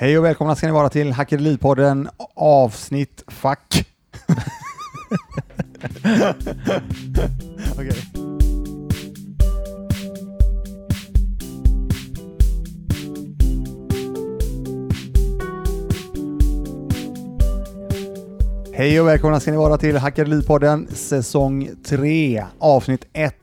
Hej och välkomna ska ni vara till Hackeripodden avsnitt fuck. Okej. Hej och välkomna ska ni vara till Hackeripodden säsong 3 avsnitt 1.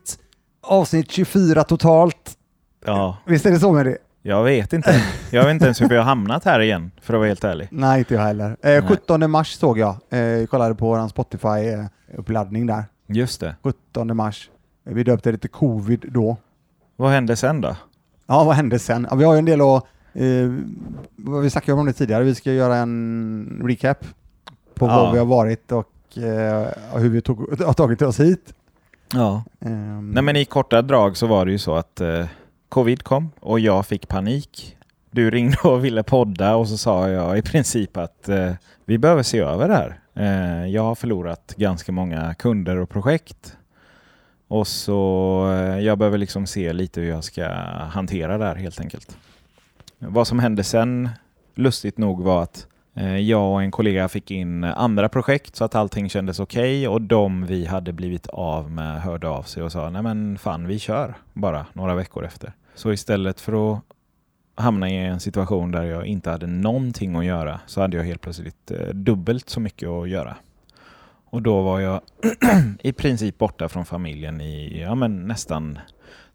Avsnitt 24 totalt. Ja, Visst är det så med det? Jag vet inte. Jag vet inte ens hur vi har hamnat här igen, för att vara helt ärlig. Nej, inte jag heller. Eh, 17 mars såg jag. Eh, kollade på vår Spotify-uppladdning där. Just det. 17 mars. Eh, Vi döpte det till covid då. Vad hände sen då? Ja, vad hände sen? Ja, vi har ju en del att... Eh, vi snackade om det tidigare. Vi ska göra en recap på Ja. var vi har varit och eh, hur vi tog, har tagit oss hit. Ja. Ehm, Nej men i korta drag så var det ju så att eh, covid kom och jag fick panik. Du ringde och ville podda och så sa jag i princip att eh, vi behöver se över det här. Eh, jag har förlorat ganska många kunder och projekt. Och så eh, jag behöver liksom se lite hur jag ska hantera det här helt enkelt. Vad som hände sen, lustigt nog, var att eh, jag och en kollega fick in andra projekt så att allting kändes okej och de vi hade blivit av med hörde av sig och sa nej men fan vi kör bara några veckor efter. Så istället för att hamna i en situation där jag inte hade någonting att göra så hade jag helt plötsligt eh, dubbelt så mycket att göra. Och då var jag i princip borta från familjen i ja, men nästan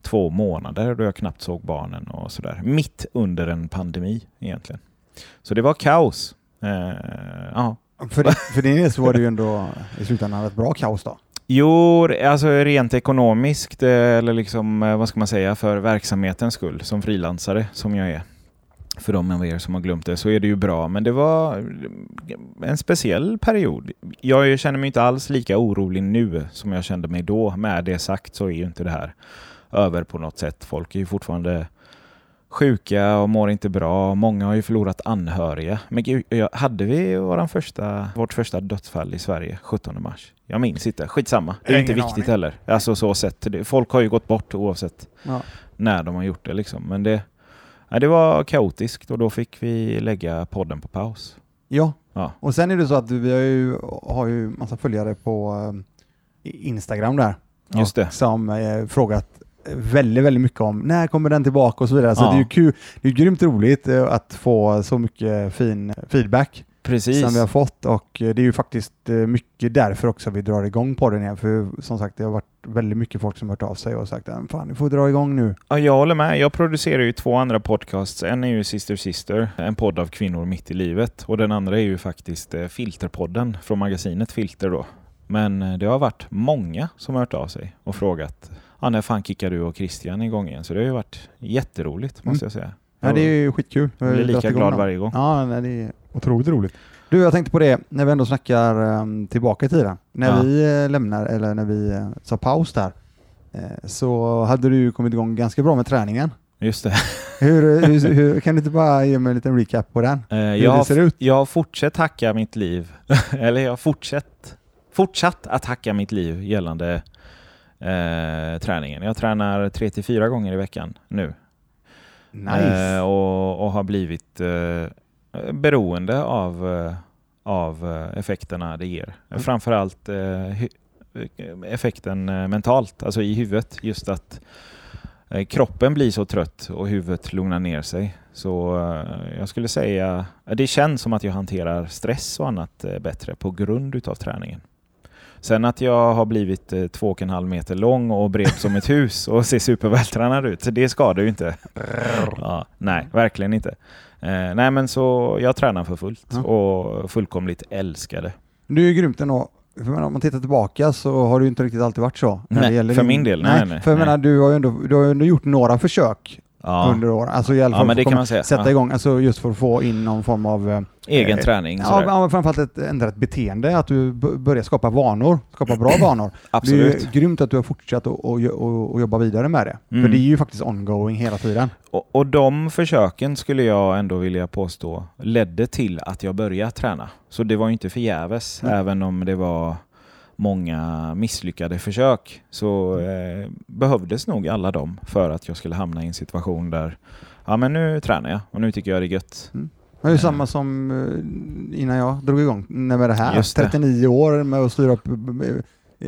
två månader då jag knappt såg barnen och sådär. Mitt under en pandemi egentligen. Så det var kaos. Eh, ja. för, din- för din del så var det ju ändå i slutändan ett bra kaos då. Jo, alltså rent ekonomiskt eh, eller liksom, eh, vad ska man säga, för verksamhetens skull som frilansare som jag är. För de av er som har glömt det så är det ju bra, men det var eh, en speciell period. Jag känner mig inte alls lika orolig nu som jag kände mig då. Med det sagt så är ju inte det här över på något sätt. Folk är ju fortfarande sjuka och mår inte bra. Många har ju förlorat anhöriga. Men gud, jag- hade vi våran första, vårt första dödsfall i Sverige 17 mars? Jag minns inte. Skitsamma. Det är inte viktigt aning. heller. Alltså så sett. Folk har ju gått bort oavsett Ja. när de har gjort det liksom. Men det, ja, det var kaotiskt och då fick vi lägga podden på paus. ja, Ja, och sen är det så att vi har ju, har ju massa följare på eh, Instagram där. Just det. Som eh, frågat väldigt, väldigt mycket om när kommer den tillbaka och så vidare. Så Ja. det är ju kul, det är grymt roligt eh, att få så mycket fin feedback precis. som vi har fått och eh, det är ju faktiskt eh, mycket därför också vi drar igång podden igen. För som sagt, det har varit väldigt mycket folk som har hört av sig och sagt att fan, ni får dra igång nu. Ja, jag håller med. Jag producerar ju två andra podcasts. En är ju Sister Sister, en podd av kvinnor mitt i livet. Och den andra är ju faktiskt Filterpodden från magasinet Filter då. Men det har varit många som har hört av sig och frågat ja, när fan kickar du och Christian igång igen? Så det har ju varit jätteroligt måste Mm. jag säga. Ja, det är ju skitkul. Jag blir lika glad varje gång. Ja, nej, det är otroligt roligt. Du, jag tänkte på det, när vi ändå snackar um, tillbaka i tiden. När Ja. vi eh, lämnar, eller när vi uh, sa paus där, eh, så hade du ju kommit igång ganska bra med träningen. Just det. Hur, hur, hur, kan du inte bara ge mig en liten recap på den? Eh, Hur jag, det har, ser ut? jag har fortsatt hacka mitt liv, eller jag har fortsatt, fortsatt att hacka mitt liv gällande eh, träningen. Jag tränar tre till fyra gånger i veckan nu. Nice. Eh, och, och har blivit eh, beroende av, eh, av eh, effekterna det ger. Mm. Framförallt eh, effekten eh, mentalt, alltså i huvudet. Just att kroppen blir så trött och huvudet lugnar ner sig. Så jag skulle säga, det känns som att jag hanterar stress och annat bättre på grund utav träningen. Sen att jag har blivit eh, två och en halv meter lång och bred som ett hus och ser supervältränad ut, det skadar ju inte. Ja, nej, verkligen inte. Eh, nej, men så jag tränar för fullt Ja. och fullkomligt älskar det. Det är grymt ändå. För om man tittar tillbaka så har det ju inte riktigt alltid varit så. Nej, för din- min del, nej, nej, För jag nej. menar, du har ju ändå, du har ändå gjort några försök Ja, under åren. Alltså i alla ja fall men för att sätta Ja. igång, alltså just för att få in någon form av eh, Egen Eh, träning. Ja, men framförallt ett ändrat beteende, att du börjar skapa vanor, skapa bra vanor. Absolut. Det är ju grymt att du har fortsatt att och, och, och jobba vidare med det. Mm. För det är ju faktiskt ongoing hela tiden. Och, och de försöken skulle jag ändå vilja påstå ledde till att jag började träna. Så det var ju inte förgäves, Mm. även om det var många misslyckade försök så eh, behövdes nog alla dem för att jag skulle hamna i en situation där ja men nu tränar jag och nu tycker jag det är gött. Mm. Det är ju Eh. samma som eh, innan jag drog igång med det här. Det. 39 år med att styra upp eh,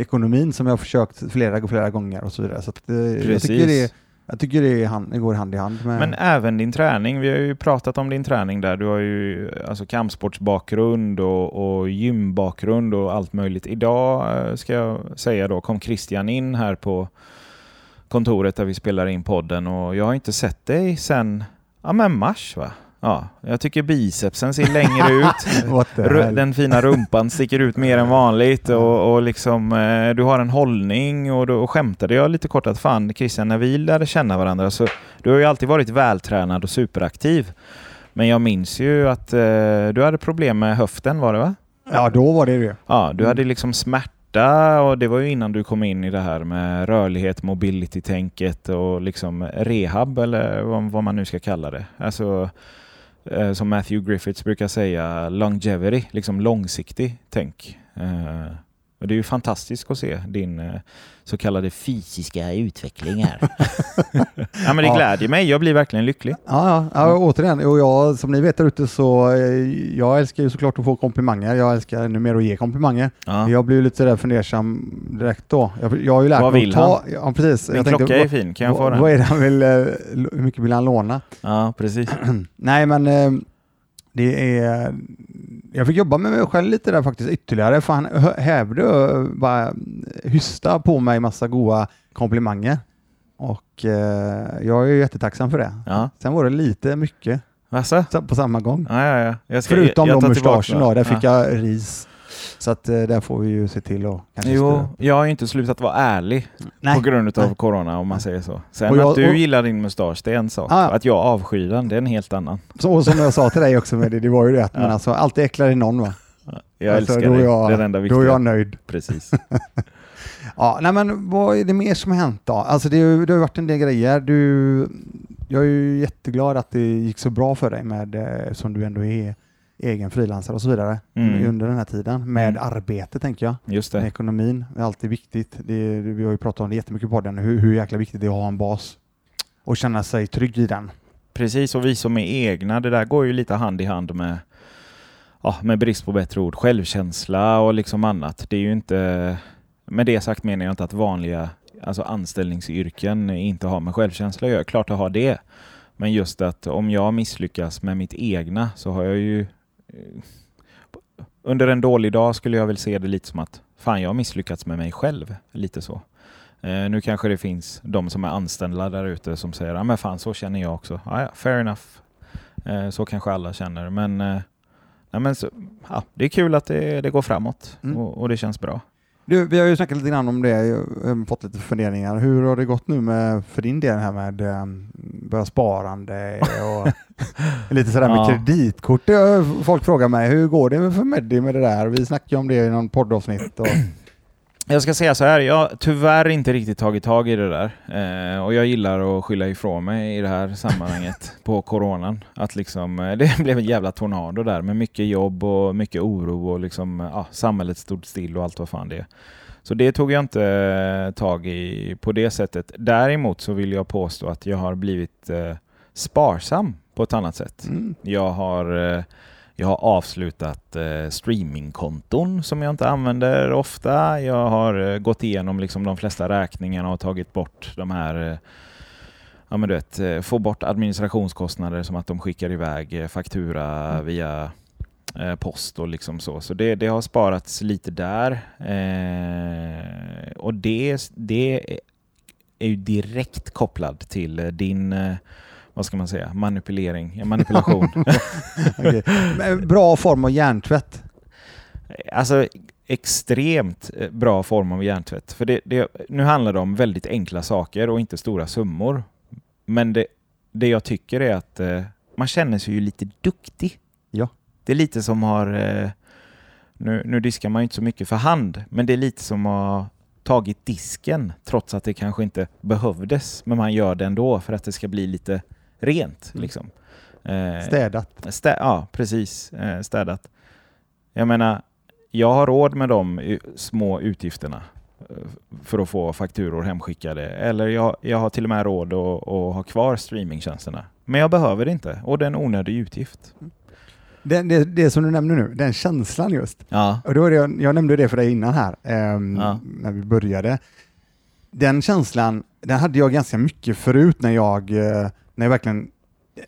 ekonomin som jag har försökt flera, flera gånger och så vidare. Så att, jag tycker det, jag tycker det, hand, det går hand i hand med... Men även din träning. Vi har ju pratat om din träning där. Du har ju alltså kampsportsbakgrund och, och gymbakgrund och allt möjligt. Idag eh, ska jag säga då kom Christian in här på kontoret där vi spelar in podden och jag har inte sett dig sedan ja, men mars va? Ja, jag tycker bicepsen ser längre ut. Den fina rumpan sticker ut mer än vanligt och, och liksom, eh, du har en hållning och då skämtade jag lite kort att fan Christian, när vi lärde känna varandra så du har ju alltid varit vältränad och superaktiv. Men jag minns ju att eh, du hade problem med höften var det va? Ja, då var det det. Ja, du Mm. hade liksom smärta och det var ju innan du kom in i det här med rörlighet, mobility-tänket och liksom rehab eller vad, vad man nu ska kalla det. Alltså eh, som Matthew Griffiths brukar säga, longevity, liksom långsiktig tänk. Eh, och det är ju fantastiskt att se din eh, så kallade fysiska utveckling här. ja, men det Ja. glädjer mig, jag blir verkligen lycklig. Ja, ja, ja återigen. Och jag, som ni vet där ute så eh, jag älskar ju såklart att få komplimanger. Jag älskar ännu mer att ge komplimanger. Ja. Jag blir lite sådär fundersam direkt då. Jag, jag har ju lärt Vad mig vill att ta... Ja, precis. Min Jag tänkte, klocka är fin, kan jag få vad, den? vad är det han vill... eh, Hur mycket vill han låna? Ja, precis. Nej, men det är... Jag fick jobba med mig själv lite där faktiskt ytterligare, för han hävde och bara hysta på mig massa goda komplimanger. Och eh, jag är ju jättetacksam för det. Ja. Sen var det lite mycket Vasså? sa- på samma gång. Ja, ja, ja. Jag Förutom jag då mustaschen då, där fick ja. jag ris. Så att eh, där får vi ju se till att kanske Jo, styra. jag har ju inte slutat vara ärlig Nej. på grund av nej. corona om man säger så. Sen Och jag- att du och- gillar din mustasch, det är en sak. Ah. Att jag avskyr den, det är en helt annan. Så, och som jag sa till dig också med det, det var ju det att Ja. men alltså, alltid äcklar i någon va? Jag Alltså, älskar då är dig, jag- det är det enda Då viktiga. är jag nöjd. Precis. Ja, nej men vad är det mer som har hänt då? Alltså det, det har varit en del grejer. Du, jag är ju jätteglad att det gick så bra för dig med, eh, som du ändå är egen frilansare och så vidare Mm. under den här tiden. Med Mm. arbete tänker jag. Just Med det. ekonomin är alltid viktigt. Det, vi har ju pratat om det jättemycket på podden, hur, hur jäkla viktigt det är att ha en bas och känna sig trygg i den. Precis, och vi som är egna, det där går ju lite hand i hand med, ja, med brist på bättre ord, självkänsla och liksom annat. Det är ju inte, med det sagt menar jag inte att vanliga alltså anställningsyrken inte har med självkänsla att göra. Klart att ha det. Men just att om jag misslyckas med mitt egna så har jag ju... eh, Under en dålig dag skulle jag väl se det lite som att fan, jag har misslyckats med mig själv. Lite så. Eh, nu kanske det finns de som är anställda där ute som säger ja men fan så känner jag också. Ja, ja, fair enough. Eh, så kanske alla känner. Men, eh, nej, men så, ja, det är kul att det, det går framåt Mm. och, och det känns bra. Du, vi har ju snackat lite grann om det, jag fått lite funderingar. Hur har det gått nu med, för din del här med um, börja sparande och lite sådär med Ja. kreditkort? Folk frågar mig, hur går det för Meddi med det där? Vi snackade om det i någon poddavsnitt. Och, Jag ska säga så här, jag har tyvärr inte riktigt tagit tag i det där. Eh, och jag gillar att skylla ifrån mig i det här sammanhanget på coronan. Att liksom, eh, det blev en jävla tornado där med mycket jobb och mycket oro och liksom, ja, samhället stod still och allt vad fan det är. Så det tog jag inte eh, tag i på det sättet. Däremot så vill jag påstå att jag har blivit eh, sparsam på ett annat sätt. mm, Jag har, eh, jag har avslutat eh, streamingkonton som jag inte använder ofta. Jag har eh, gått igenom liksom de flesta räkningarna och tagit bort de här eh, Ja men du vet, eh, få bort administrationskostnader som att de skickar iväg eh, faktura Mm. via eh, post och liksom så. Så det, det har sparats lite där. Och det, det är ju direkt kopplad till din, vad ska man säga, manipulering, manipulation. Men Bra form av hjärntvätt. Alltså extremt eh, bra form av hjärntvätt. För det, det, nu handlar det om väldigt enkla saker och inte stora summor. Men det, det jag tycker är att eh, man känner sig ju lite duktig. Ja. Det är lite som har, eh, nu, nu diskar man ju inte så mycket för hand, men det är lite som har tagit disken trots att det kanske inte behövdes. Men man gör det ändå för att det ska bli lite rent. Mm. Liksom. Eh, Städat. Stä ja, precis. Eh, städat. Jag menar, jag har råd med de små utgifterna eh, för att få fakturor hemskickade. Eller jag, jag har till och med råd att, att ha kvar streamingtjänsterna. Men jag behöver det inte och det är en onödig utgift. det, det, det som du nämner nu, den känslan just. Ja. Och då var det, jag, jag nämnde det för dig innan här, ehm, Ja. när vi började. Den känslan, den hade jag ganska mycket förut när jag, eh, när jag verkligen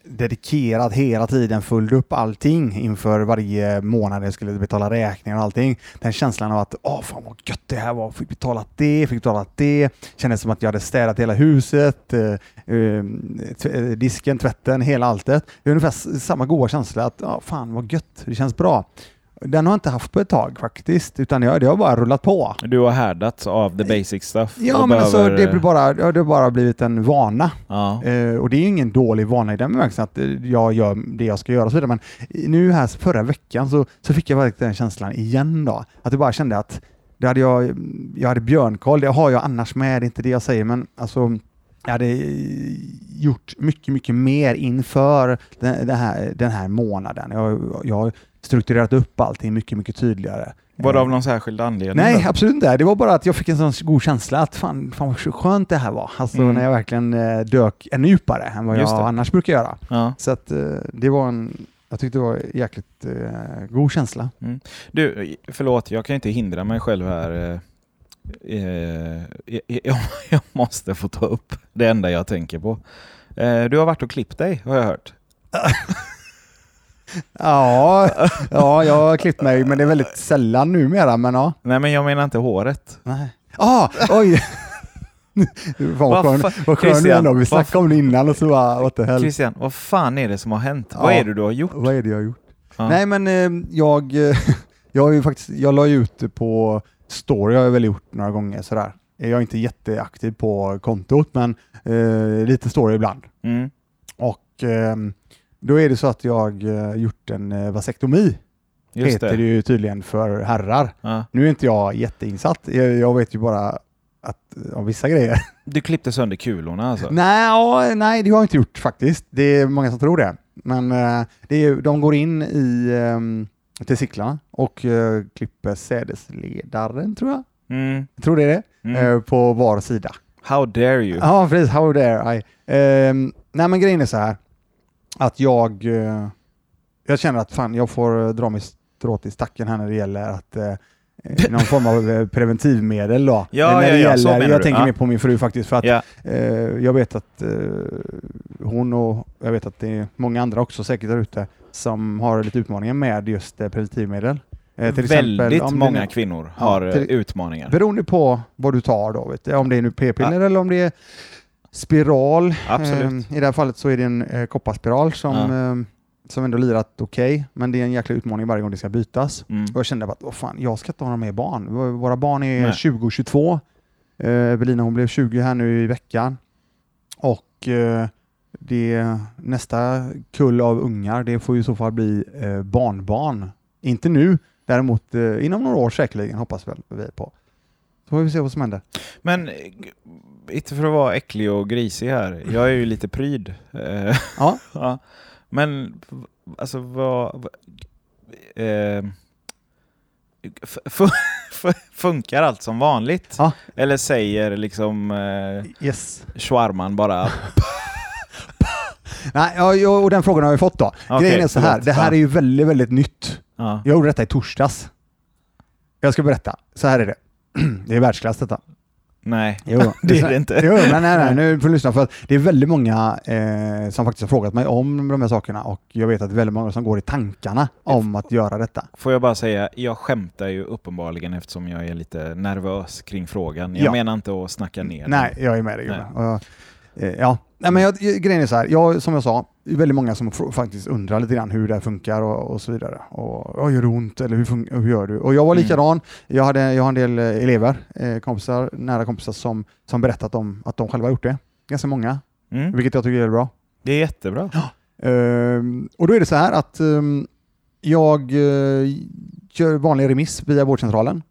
dedikerat hela tiden följde upp allting inför varje månad jag skulle betala räkningar och allting. Den känslan av att åh fan vad gött det här var, fick betala det, fick betala det. Kändes som att jag hade städat hela huset, eh, eh, eh disken, tvätten, hela alltet. Det är ungefär samma goda känsla att åh, fan vad gött, det känns bra. Den har jag inte haft på ett tag faktiskt, utan jag, det har bara rullat på. Du har härdats av the basic stuff. Ja, men alltså, behöver- det, blir bara, ja, det har bara blivit en vana. Ja. Eh, och det är ingen dålig vana i den bemärkelsen att eh, jag gör det jag ska göra och så vidare. Men nu här förra veckan så, så fick jag verkligen den känslan igen då. Att jag bara kände att det hade jag, jag hade björnkoll, det har jag annars med, det är inte det jag säger, men alltså jag hade eh, gjort mycket, mycket mer inför den, den, här, den här månaden. Jag, jag strukturerat upp allting mycket, mycket tydligare. Var det Eh, av någon särskild anledning? Nej, då? absolut inte. Det var bara att jag fick en sån god känsla att fan, fan vad skönt det här var. Alltså Mm. när jag verkligen eh, dök ännu djupare än vad jag annars brukar göra. Ja. Så att eh, det var en, jag tyckte det var en jäkligt eh, god känsla. Du, förlåt, jag kan inte hindra mig själv här. eh, eh, jag, jag, måste få ta upp det enda jag tänker på. Du har varit och klippt dig, har jag hört. Ja, ja, jag har klippt mig, men det är väldigt sällan numera. Men ja. Nej, men jag menar inte håret. Nej. Ah, oj! Vad skön, vad skön du ändå. Vi snackade om det innan och så bara, what the hell. Christian, vad fan är det som har hänt? Ja. Vad är det du har gjort? Vad är det jag har gjort? Ja. Nej men eh, jag, jag har ju faktiskt, jag la ju ut på story, har jag väl gjort några gånger sådär. Jag är inte jätteaktiv på kontot men eh, lite story ibland. Mm. Och eh, då är det så att jag eh, gjort en eh, vasektomi, Just heter det. det ju tydligen för herrar. Ja. Nu är inte jag jätteinsatt, jag, jag vet ju bara att, om vissa grejer. Du klippte sönder kulorna alltså? Nej, ja, nej, det har jag inte gjort faktiskt. Det är många som tror det. Men eh, det är, de går in i um, testiklarna och eh, klipper sädesledaren, tror jag. Mm. Jag tror det är det. Mm. eh, på var sida. How dare you? Ja, precis. How dare I? Ehm, nej, men grejen är så här att jag, eh, jag känner att fan, jag får eh, dra mig strået i stacken här när det gäller att eh, någon form av preventivmedel då. Ja, när ja, det ja, gäller, jag du. tänker Ja. mer på min fru faktiskt för att Ja. Eh, jag vet att eh, hon och jag vet att det är många andra också säkert där ute som har lite utmaningar med just eh, preventivmedel. Eh, till exempel Väldigt det många nu- kvinnor har till- utmaningar. Beroende på vad du tar då, vet du. om det är nu p-piller eller om det är spiral. Absolut. Eh, I det här fallet så är det en eh, kopparspiral som, Ja. eh, som ändå lirat okej, men det är en jäkla utmaning varje gång det ska bytas. Mm. Och jag kände att "Åh fan, jag ska inte ha några mer barn. Våra barn är Nej. 20 och 22. Eh, Evelina hon blev 20 här nu i veckan. Och eh, det, nästa kull av ungar, det får ju i så fall bli eh, barnbarn. Inte nu, däremot inom några år säkerligen, hoppas väl vi på. Så får vi se vad som händer. Men inte för att vara äcklig och grisig här. Jag är ju lite pryd. Eh, Ja, ja. Men alltså vad... eh, funkar allt som vanligt? Ja. Eller säger liksom eh, yes. shawarman bara... Nej, ja, och den frågan har vi fått då. Okej, Grejen är så här, det här är ju väldigt, väldigt nytt. Ja. Jag gjorde detta i torsdags. Jag ska berätta. Så här är det. Det är världsklass detta. Nej, Jo, det är det inte. Jo, men nej, nej, nu får du lyssna för att det är väldigt många eh, som faktiskt har frågat mig om de här sakerna och jag vet att det är väldigt många som går i tankarna om att göra detta. Får jag bara säga, jag skämtar ju uppenbarligen eftersom jag är lite nervös kring frågan. Jag Ja. menar inte att snacka ner den. Nej, jag är med dig. Och eh, Ja, nej, men jag, grejen är så här, jag, som jag sa, det är väldigt många som faktiskt undrar lite grann hur det funkar och, och så vidare. Och, och gör det ont eller hur, hur gör du? Och jag var Mm. likadan. Jag, hade, jag har en del eh, elever, eh, kompisar, nära kompisar som, som berättat om att de själva gjort det. Ganska många, Mm, vilket jag tycker är bra. det är jättebra. Ehm, och då är det så här att ehm, jag uh, gör vanlig remiss via vårdcentralen.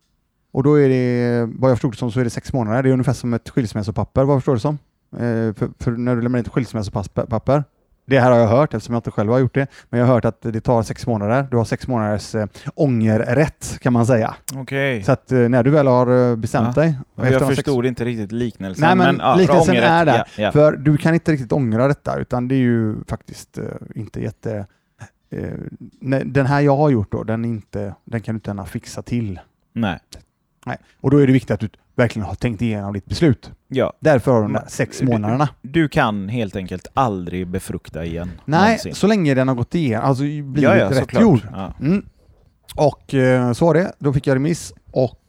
Och då är det, vad jag förstod det som, så är det sex månader. Det är ungefär som ett skilsmässopapper, vad jag förstår det som. Eh, för, för när du lämnar in ett skilsmässopapper. Det här har jag hört eftersom jag inte själv har gjort det. Men jag har hört att det tar sex månader. Du har sex månaders eh, ångerrätt kan man säga. Okej. Så att eh, när du väl har eh, bestämt Ja. dig. Jag de sex- förstod inte riktigt liknelsen. Nej, men ja, liknelsen är där. Ja. För du kan inte riktigt ångra detta utan det är ju faktiskt eh, inte jätte eh, den här jag har gjort då, den, inte, den kan du inte gärna fixa till. Nej. Nej. Och då är det viktigt att du verkligen har tänkt igenom ditt beslut. Ja. Därför har du de där sex du- månaderna. Du kan helt enkelt aldrig befrukta igen. Nej, någonsin. så länge den har gått igenom, alltså blivit ja, ja, rätt gjord. Ja. Mm. Och eh, så var det. Då fick jag remiss och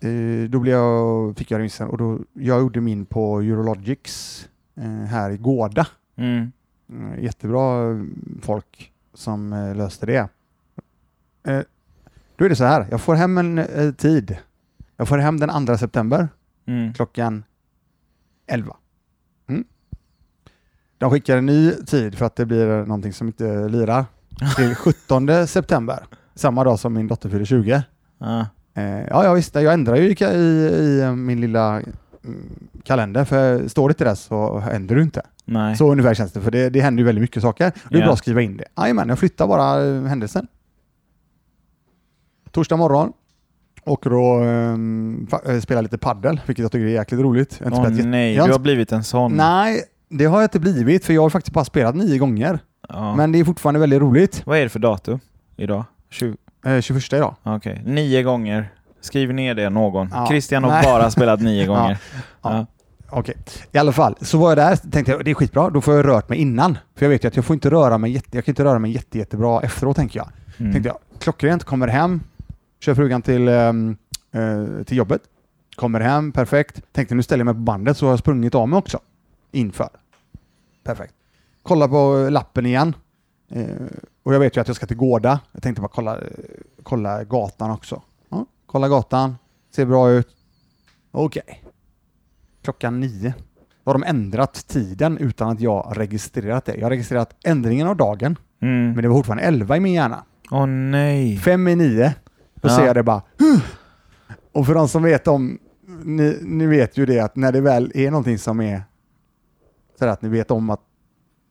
eh, då blev jag, fick jag remissen och då, jag gjorde min på Eurologics eh, här i Gårda. Mm. Mm, jättebra eh, folk som löste det. Då är det så här, jag får hem en eh, tid. Jag får hem den 2 september Mm. klockan 11. Mm. De skickar en ny tid för att det blir någonting som inte lirar. Till 17 september, samma dag som min dotter fyller 20. Ja. Eh, ja, jag visste, jag ändrar ju i, i, i eh, min lilla mm, kalender, för står det inte där så ändrar du inte. Nej. Så ungefär känns det, för det, det händer ju väldigt mycket saker. Det är Ja. bra att skriva in det. Jajamän, jag flyttar bara eh, händelsen. Torsdag morgon. Och um, spelar lite paddel, vilket jag tycker är jäkligt roligt. Åh jätte- nej, jag har du har blivit en sån. Nej, det har jag inte blivit, för jag har faktiskt bara spelat nio gånger. Ja. Men det är fortfarande väldigt roligt. Vad är det för datum idag? 20... Eh, 21 idag. Okej, nio gånger. Skriv ner det någon. Ja. Christian har Nej. bara spelat nio gånger. Ja. Ja. Okej, i alla fall. Så var jag där, tänkte jag det är skitbra, då får jag rört mig innan. För jag vet ju att jag får inte röra mig, jätte, jag kan inte röra mig jätte, jättebra efteråt tänker jag. Mm. Tänkte jag, klockrent, kommer hem, kör frugan till, ehm, eh, till jobbet, kommer hem, perfekt. Tänkte nu ställer jag mig på bandet så har jag sprungit av mig också. Inför. Perfekt. Kolla på lappen igen. Eh, och jag vet ju att jag ska till Gårda. Jag tänkte bara kolla, eh, kolla gatan också. Ja, kolla gatan, ser bra ut. Okej. Klockan nio. Då har de ändrat tiden utan att jag registrerat det. Jag har registrerat ändringen av dagen, Mm. men det var fortfarande 11 i min hjärna. Åh nej. Fem i nio, då Ja. ser jag det bara "Huh!" Och för de som vet om, ni, ni vet ju det att när det väl är någonting som är så att ni vet om att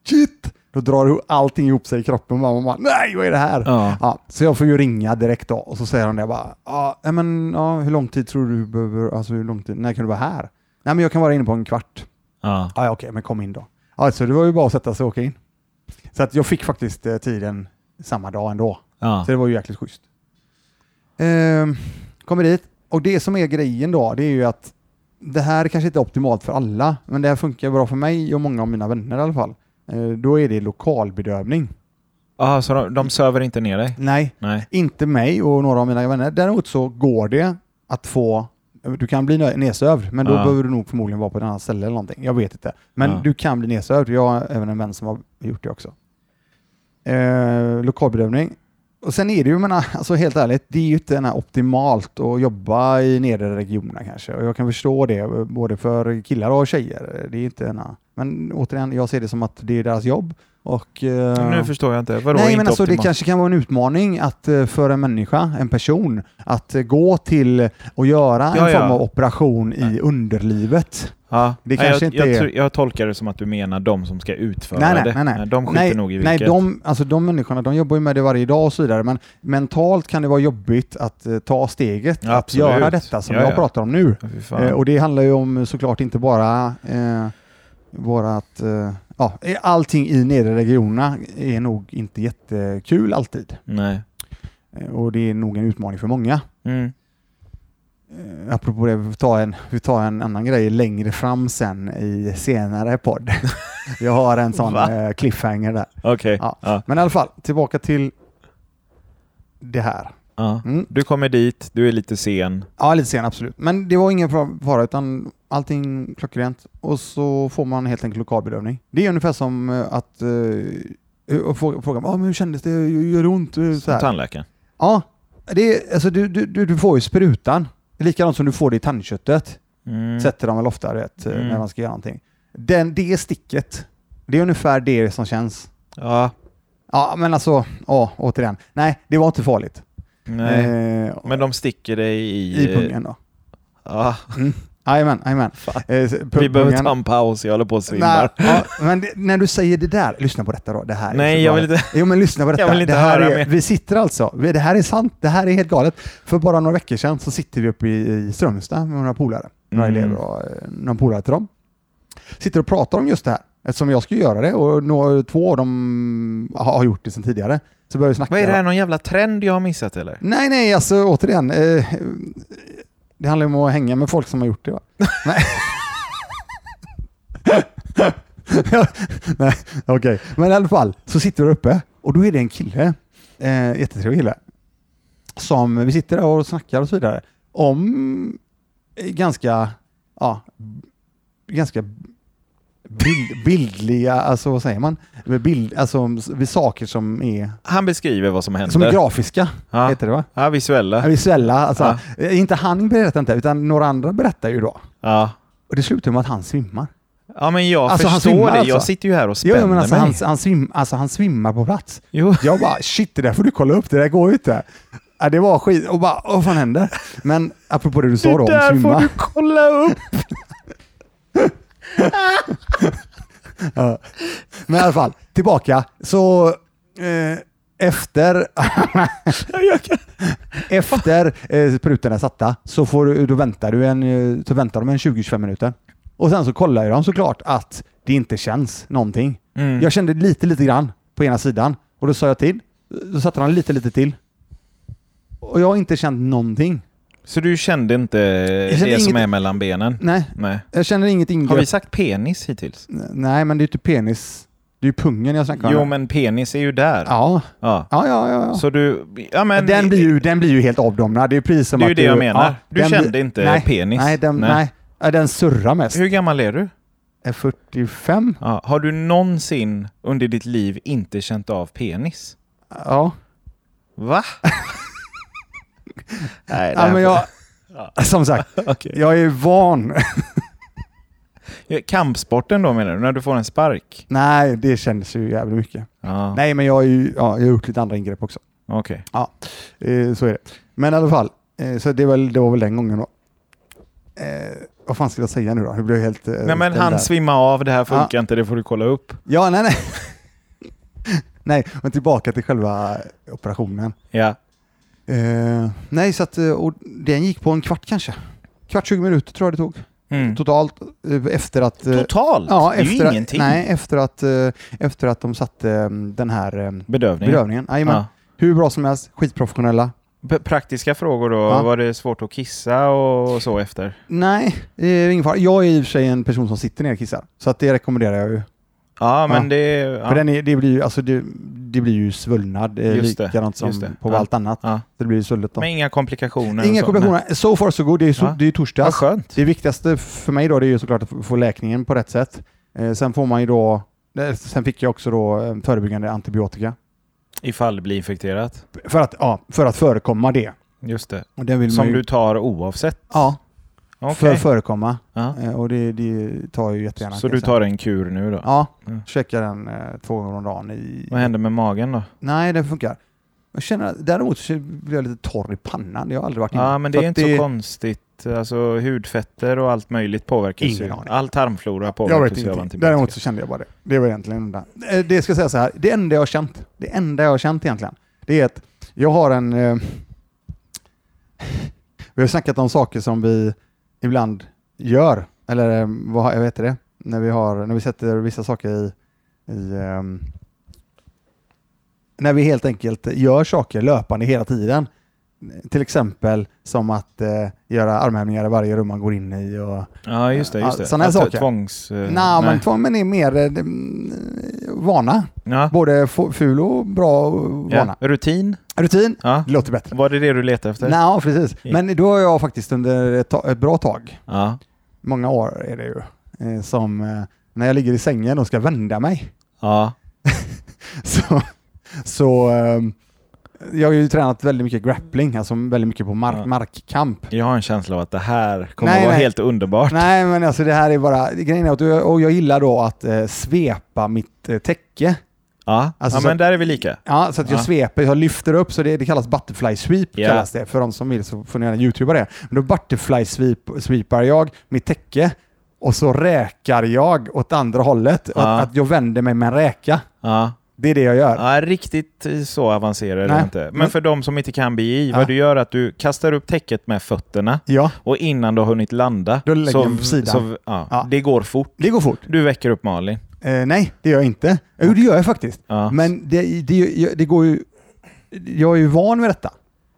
shit, då drar allting ihop sig i kroppen och man bara nej vad är det här? Ja. Ja, så jag får ju ringa direkt då och så säger de det bara ja, men ja, hur lång tid tror du behöver, alltså hur lång tid, när kan du vara här? Nej men jag kan vara inne på en kvart. Ja. Ja, okej, men kom in då. Ja, så det var ju bara att sätta sig och åka in. Så att jag fick faktiskt eh, tiden samma dag ändå. Ja. Så det var ju jäkligt schysst. Ehm, kommer dit och det som är grejen då, det är ju att det här kanske inte är optimalt för alla, men det här funkar bra för mig och många av mina vänner i alla fall. Eh, då är det lokalbedövning. Ah, så de, de söver inte ner dig? Nej, Nej. inte mig och några av mina vänner. Däremot så går det att få du kan bli nedsövd, men då Ja. behöver du nog förmodligen vara på ett annat ställe eller någonting. Jag vet inte. Men Ja. du kan bli nedsövd. Jag har även en vän som har gjort det också. Eh, lokalbedövning. Och sen är det ju, jag menar, alltså helt ärligt, det är ju inte här optimalt att jobba i nedre regionerna kanske. Och jag kan förstå det, både för killar och tjejer. Det är inte en, men återigen, jag ser det som att det är deras jobb. Och, eh, Nu förstår jag inte. Vadå Nej, inte men alltså det kanske kan vara en utmaning att eh, för en människa, en person, att eh, gå till och göra en Ja, ja. form av operation i underlivet. Ja. Det Nej, kanske jag, inte jag, är- tror- jag tolkar det som att du menar de som ska utföra Nej, nej, det. nej, nej. De skiter nej, nog i nej vilket. de, alltså de människorna de jobbar ju med det varje dag och så vidare, men mentalt kan det vara jobbigt att eh, ta steget Ja, att göra detta som Ja, jag ja. pratar om nu. Eh, och det handlar ju om såklart inte bara eh, vårat, eh, ja, allting i nedre regionerna är nog inte jättekul alltid. Nej. Eh, och det är nog en utmaning för många. Mm. Eh, apropå det, vi får ta en, vi tar en annan grej längre fram sen i senare podd. Jag har en sån eh, cliffhanger där. Okej. Ja. Ja. Men i alla fall, tillbaka till det här. Ja. Mm. Du kommer dit, du är lite sen. Ja, lite sen absolut. Men det var ingen fa- fara utan allting klockrent. Och så får man helt enkelt lokalbedövning. Det är ungefär som eh, att eh, och fråga, fråga ah, men hur kändes det? Gör det ont? Eh, Så Som här. tandläkaren. Ja, det är, alltså, du, du, du får ju sprutan. Likadant som du får det i tandköttet. Mm. sätter de väl ofta rätt eh, Mm. när man ska göra någonting. Den, det sticket, det är ungefär det som känns. Ja. Ja, men alltså, ja, återigen. Nej, det var inte farligt. Nej. Eh, Men de sticker dig i... I pungen då. Ja. Jajamän, jajamän. Eh, Vi behöver ta en paus, jag håller på att svimma. Ja, men det, när du säger det där, lyssna på detta då. Det här är Nej, jag vill inte... Jo men lyssna på detta. Jag vill inte det här höra är, mer. Vi sitter alltså, vi- det här är sant, det här är helt galet. För bara några veckor sedan så sitter vi uppe i, i Strömstad med några polare. Några Mm. elever och eh, några polare till dem. Sitter och pratar om just det här. Eftersom jag ska göra det och två av dem har har gjort det sedan tidigare. Så börjar vi snacka. Vad är det här, någon jävla trend jag har missat eller? Nej, nej, alltså återigen. Eh, det handlar om att hänga med folk som har gjort det. Va? nej. Nej, okej. Men i alla fall, så sitter vi där uppe och då är det en kille, eh, jättetrevlig kille, som vi sitter där och snackar och så vidare om eh, ganska, ja, ganska bild, bildliga, alltså vad säger man? Bild, alltså saker som är, Han beskriver vad som händer. som är grafiska, ja. heter det va? ja, visuella. Ja, Visuella, alltså. Ja. eh, Inte han berättar inte, utan några andra berättar ju då. Ja. Och det slutar med att han svimmar. ja, men jag Alltså, han förstår svimmar det. alltså. Jag sitter ju här och Jo, spänner men alltså, mig. han, han, svim, alltså, han svimmar på plats. Jo. Jag bara, shit, det där får du kolla upp, det där går ju inte. Ja, det var skit, och bara, vad fan händer? Men apropå det du sa då om svimma. kolla upp! Ja. Men i alla fall, tillbaka. Så eh, efter, efter eh, sprutorna är satta så får du, då väntar du en, eh, så väntar de en 20-25 minuter. Och sen så kollar ju de såklart att det inte känns någonting. Mm. Jag kände lite, lite grann på ena sidan och då sa jag till. Då satte de lite, lite till. Och jag har inte känt någonting. Så du kände inte kände det som inget- är mellan benen? Nej, Nej. jag känner inget ingrepp. Har vi sagt penis hittills? Nej, men det är ju inte penis. Det är ju pungen jag snackar om. Jo, men penis är ju där. Ja, Ja. ja, ja. ja. Så du... Ja, men... den, blir ju, den blir ju helt avdomnad. Det är precis som Det är att det du, jag menar. Ja, Du kände blir- inte nej, penis? Nej, den, Nej. nej. Den surrar mest. Hur gammal är du? Är 45? Ja. Har du någonsin under ditt liv inte känt av penis? Ja. Va? Nej, ja men jag, Ja. som sagt, Okej. jag är van. Kampsporten då menar du? När du får en spark? nej, det kändes ju jävligt mycket. Ja, Nej, men jag, är ju, ja, jag har gjort lite andra ingrepp också. okej. Eh, så är det. Men i alla fall, eh, så det, är väl, det var väl den gången då. Eh, vad fan ska jag säga nu då? Jag blev helt... Eh, Nej men han där. svimmar av, det här funkar inte, det får du kolla upp. Ja, nej, nej. nej, men tillbaka till själva operationen. Ja. Eh, nej, så att eh, och den gick på en kvart kanske. Kvart, 20 minuter tror jag det tog. Mm. Totalt eh, efter att... eh, Totalt? Ja, det är ju efter, ingenting. nej, efter att, efter att de satte eh, den här Bedövning. bedövningen. Jajamän. Ja. Hur bra som helst, skitprofessionella. P- Praktiska frågor då, Ja. var det svårt att kissa och så efter? Nej, det är ingen fara. Jag är i och för sig en person som sitter ner och kissar. Så att det rekommenderar jag ju. Ja, men Ja. det... Ja. För den är, det, blir ju, alltså det, det blir ju svullnad, eh, Just det, likadant som just det. på Ja. allt annat. Ja. Det blir ju svullet då. Men inga komplikationer? Inga så, komplikationer. So far so good. Det är ju så, Ja. det är. Vad skönt. Det viktigaste för mig då det är ju såklart att få läkningen på rätt sätt. Eh, sen får man ju då, eh, sen fick jag också då eh, förebyggande antibiotika. Ifall det blir infekterat. För att, ja, för att förekomma det. Just det. Och den vill Som ju, du tar oavsett? Ja, Okej. för att förekomma. Ja. Eh, och det, det tar ju jättegärna. Så du tar en kur nu då? Ja, Mm. käkar den eh, två gånger om dagen. I... Vad händer med magen då? Nej, det funkar. Jag känner, däremot så blir jag lite torr i pannan. Det har jag aldrig varit innan. Ja, men det är inte så konstigt. Alltså hudfetter och allt möjligt påverkas Ingen ju. aning. All tarmflora påverkas ju av antibiotika. Däremot så kände jag bara det. Det var egentligen enda. Eh, Det ska jag säga så här. Det enda jag har känt, det enda jag har känt egentligen, det är att jag har en... Eh, vi har snackat om saker som vi ibland gör, eller eh, vad jag vet det, när vi, har, när vi sätter vissa saker i... i um, när vi helt enkelt gör saker löpande hela tiden. Till exempel som att eh, göra armhävningar i varje rum man går in i. Och, Ja, just det. Just Ja, det. såna här saker. Tvångs... eh, Nej, men tvång men är mer eh, mm, vana. Ja. Både ful och bra vana. ja. Rutin? Rutin Ja. låter bättre. Var det det du letade efter? Nej, precis. Ja. Men då har jag faktiskt under ett, ett bra tag, Ja. många år är det ju, eh, som eh, när jag ligger i sängen och ska vända mig. Ja. Så, så ehm, jag har ju tränat väldigt mycket grappling, alltså väldigt mycket på mark, Ja. markkamp. Jag har en känsla av att det här kommer Nej, att vara nej. helt underbart. Nej, men alltså det här är bara, grejen är att jag, och jag gillar då att eh, svepa mitt eh, täcke. Ja, Alltså ja men där är vi lika. Ja, så att jag Ja. sveper, jag lyfter upp, så det, det kallas butterfly sweep. Ja. kallas det. För de som vill så får ni gärna youtuba det. Men då butterfly sweep, sweepar jag mitt täcke och så räkar jag åt andra hållet. Ja. Att, att jag vänder mig med en räka. Ja. Det är det jag gör. Ja, riktigt eh, så avancerad är inte. Men, men- för de som inte kan BI, Ja. vad du gör är att du kastar upp täcket med fötterna Ja, och innan du har hunnit landa Då lägger jag på sidan. Så, ja, Ja. Det går fort. det går fort. Du väcker upp Malin. Eh, nej, det gör jag inte. Jo, det gör jag faktiskt. Men det, det, det går ju... Jag är ju van vid detta.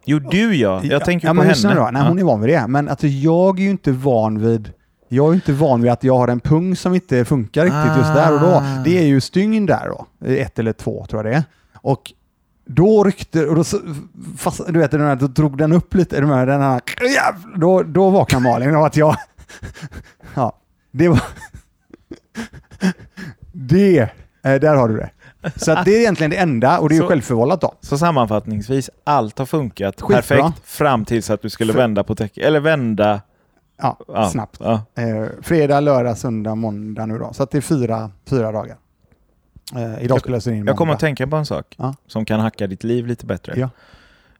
Jo, du ja. Jag tänker ja, på henne. Då. Nej, hon är van vid det. Men alltså, jag är ju inte van vid jag är inte van vid att jag har en pung som inte funkar riktigt just där och då. Ah. Det är ju stygn där då. Ett eller två tror jag det är. Och då ryckte, och då, fast, du vet, då drog den upp lite, den här, den här, då, då vaknade Malin av att jag, ja, det var, det, eh, där har du det. Så det är egentligen det enda och det är ju Så- självförvållat då. Så sammanfattningsvis, allt har funkat Skitbra. perfekt fram tills att du skulle vända på täcket. Eller vända Ja, ja, snabbt. Ja. Eh, fredag, lördag, söndag, måndag nu då. Så det är fyra, fyra dagar. Eh, idag skulle jag in Jag kommer måndag. att tänka på en sak Ja. som kan hacka ditt liv lite bättre. Ja.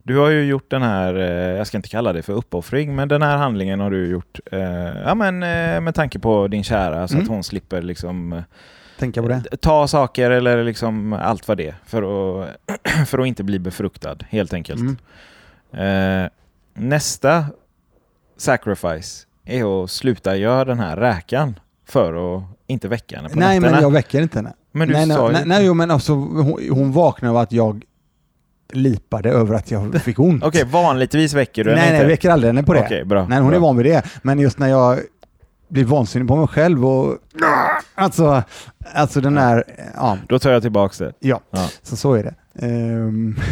Du har ju gjort den här, eh, jag ska inte kalla det för uppoffring, men den här handlingen har du gjort eh, ja, men, eh, med tanke på din kära så Mm. att hon slipper liksom, eh, Tänka på det. ta saker eller liksom allt vad det är för att, för att inte bli befruktad helt enkelt. Mm. Nästa sacrifice är att sluta göra den här räkan för att inte väcka henne på Nej, nätterna. men jag väcker inte henne. Men du nej, sa nej, ju... nej, nej, jo, men alltså, hon, hon vaknade av att jag lipade över att jag fick ont. Okej, vanligtvis väcker du nej, henne nej, inte? jag väcker aldrig henne på det. Okej, bra. nej, hon bra. är van vid det. Men just när jag blir vansinnig på mig själv och alltså, alltså den där, ja, Då tar jag tillbaks det. ja, Ja. så så är det. Ehm,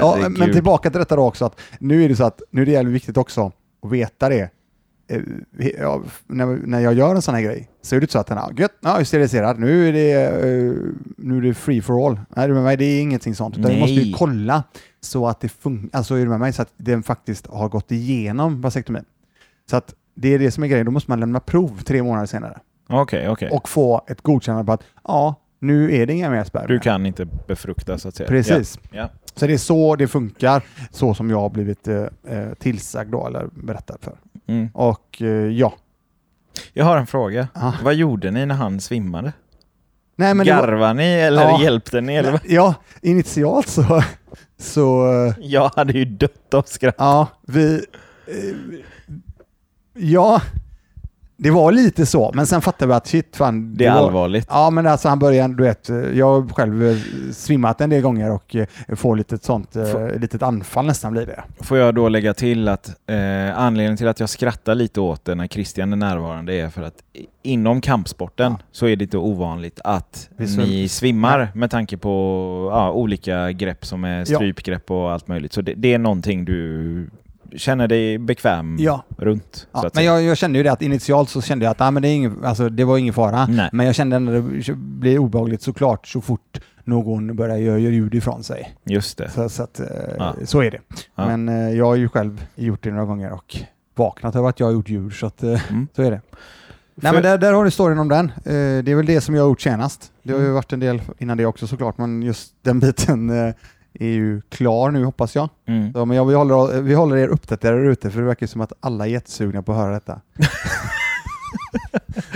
Ja, men- tillbaka till detta då också att nu är det så att nu är det jävligt viktigt också att veta det. Eh, ja, när, när jag gör en sån här grej så är det inte så att den är gött, ja, är steriliserad, nu är det, eh, nu är det free for all. Nej, du med mig? Det är ingenting sånt. Utan vi måste ju Nej. kolla så att det funkar, alltså är du med mig? Så att den faktiskt har gått igenom vasektomin. Så att det är det som är grejen, då måste man lämna prov tre månader senare Okej, okej. och få ett godkännande på att ja, nu är det inga mer spermier. Du kan inte befrukta så att säga. Precis. Ja. Ja. Så det är så det funkar, så som jag har blivit eh, eh, tillsagd då, eller berättad för. Mm. Och eh, ja. Jag har en fråga. Ah. Vad gjorde ni när han svimmade? Nej, men det var, Garvade ni eller Ja. hjälpte ni? Eller? ja, initialt så, så eh, Jag hade ju dött av skratt. ja, vi, eh, ja, det var lite så, men sen fattade vi att shit, fan. Det är var, allvarligt. Ja, men alltså han började, du vet, jag har själv eh, svimmat en del gånger och eh, får lite sånt, eh, Får- litet anfall nästan blir det. Får jag då lägga till att eh, anledningen till att jag skrattar lite åt det när Christian är närvarande är för att inom kampsporten Ja. så är det inte ovanligt att Vi svim- ni svimmar med tanke på ja, olika grepp som är strypgrepp och allt möjligt. Så det, det är någonting du känner dig bekväm Ja. runt. Ja, att men jag, jag kände ju det att initialt så kände jag att ah, men det, är ingen, alltså, det var ingen fara. Nej. Men jag kände när det blir obehagligt såklart så fort någon börjar göra ljud ifrån sig. Just det. Så, så, att, eh, Ja. så är det. Men eh, jag har ju själv gjort det några gånger och vaknat över att jag har gjort ljud. Så, att, eh, Mm. så är det. Nej, För- men där, där har du storyn om den. Det är väl det som jag har gjort senast. Det har ju Mm. varit en del innan det också såklart, men just den biten är ju klar nu hoppas jag. Mm. Ja, men jag, vi, håller, vi håller er uppdaterade ute för det verkar som att alla är jättesugna på att höra detta.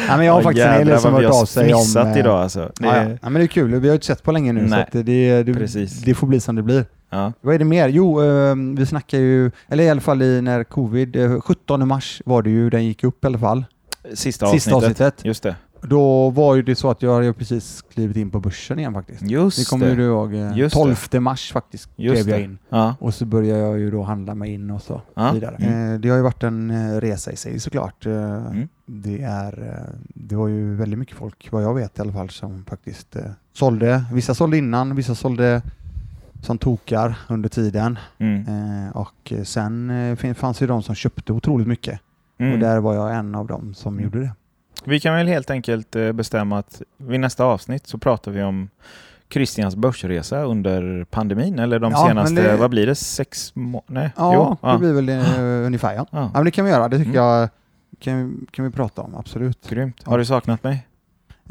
Nej, men jag har Åh, faktiskt en hel del som vad hört av sig om... fnissat eh, idag alltså. Det, Ja, ja. ja, men det är kul. Vi har ju inte sett på länge nu så Nej. att det, det, det, det får bli som det blir. ja. Vad är det mer? Jo, eh, vi snackar ju, eller i alla fall i när covid, eh, 17 mars var det ju, den gick upp i alla fall. Sista, Sista avsnittet. avsnittet. Just det. Då var ju det så att jag hade precis klivit in på börsen igen faktiskt. Just Det kommer det. ju du ihåg. eh, Just det. 12 mars faktiskt Just klev jag det. in. Ja. Och så började jag ju då handla mig in och så Ja. vidare. Mm. Det har ju varit en eh, resa i sig såklart. Mm. Det, är, det var ju väldigt mycket folk, vad jag vet i alla fall, som faktiskt sålde. Vissa sålde innan, vissa sålde som tokar under tiden. Mm. Och sen fanns ju de som köpte otroligt mycket. Mm. Och där var jag en av dem som Mm. gjorde det. Vi kan väl helt enkelt eh, bestämma att vid nästa avsnitt så pratar vi om Christians börsresa under pandemin eller de Ja, senaste, det- vad blir det, sex månader? Ja, det blir väl eh, ungefär ja. ja. ja. men det kan vi göra, det tycker Mm. jag kan, kan vi prata om, absolut. Grymt. Ja. Har du saknat mig?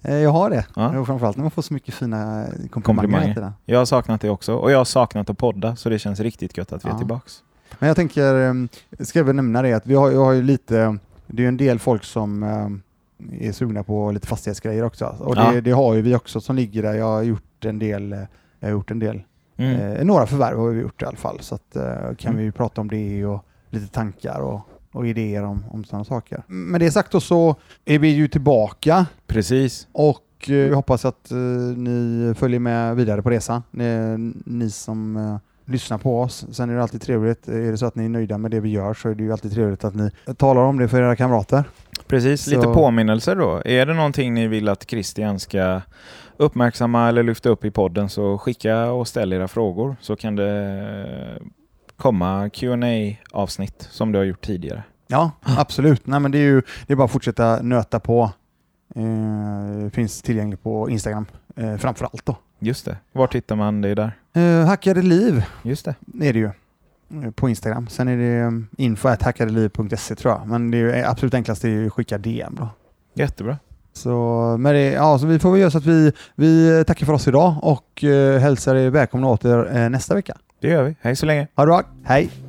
Eh, jag har det. Ja. Framförallt när man får så mycket fina komplimanger. Jag har saknat det också och jag har saknat att podda så det känns riktigt gött att vi är Ja. tillbaks. Men jag tänker, ska jag väl nämna det, att vi har, jag har ju lite, det är ju en del folk som är sugna på lite fastighetsgrejer också. Och det, Ja. det har ju vi också som ligger där. Jag har gjort en del, eh, jag har gjort en del, Mm. eh, några förvärv har vi gjort i alla fall. Så att, eh, kan Mm. vi ju prata om det och lite tankar och, och idéer om, om sådana saker. Med det sagt då så är vi ju tillbaka Precis. och Och eh, vi hoppas att eh, ni följer med vidare på resan. Ni, ni som eh, lyssnar på oss. Sen är det alltid trevligt. Är det så att ni är nöjda med det vi gör så är det ju alltid trevligt att ni talar om det för era kamrater. Precis, Så- lite påminnelser då. Är det någonting ni vill att Christian ska uppmärksamma eller lyfta upp i podden så skicka och ställ era frågor så kan det komma qa avsnitt som du har gjort tidigare. Ja, absolut. Nej, men det är ju det är bara att fortsätta nöta på. Eh, finns tillgängligt på Instagram eh, framför allt då. Just det. Var hittar man det där? Eh, hackade liv Just det. är det ju på Instagram. Sen är det um, info.hackadeliv.se tror jag. Men det är ju absolut enklast är att skicka DM då. Jättebra. Så, med det, ja, så vi får väl göra så att vi, vi tackar för oss idag och eh, hälsar er välkomna åter eh, nästa vecka. Det gör vi. Hej så länge. Ha det bra. Hej!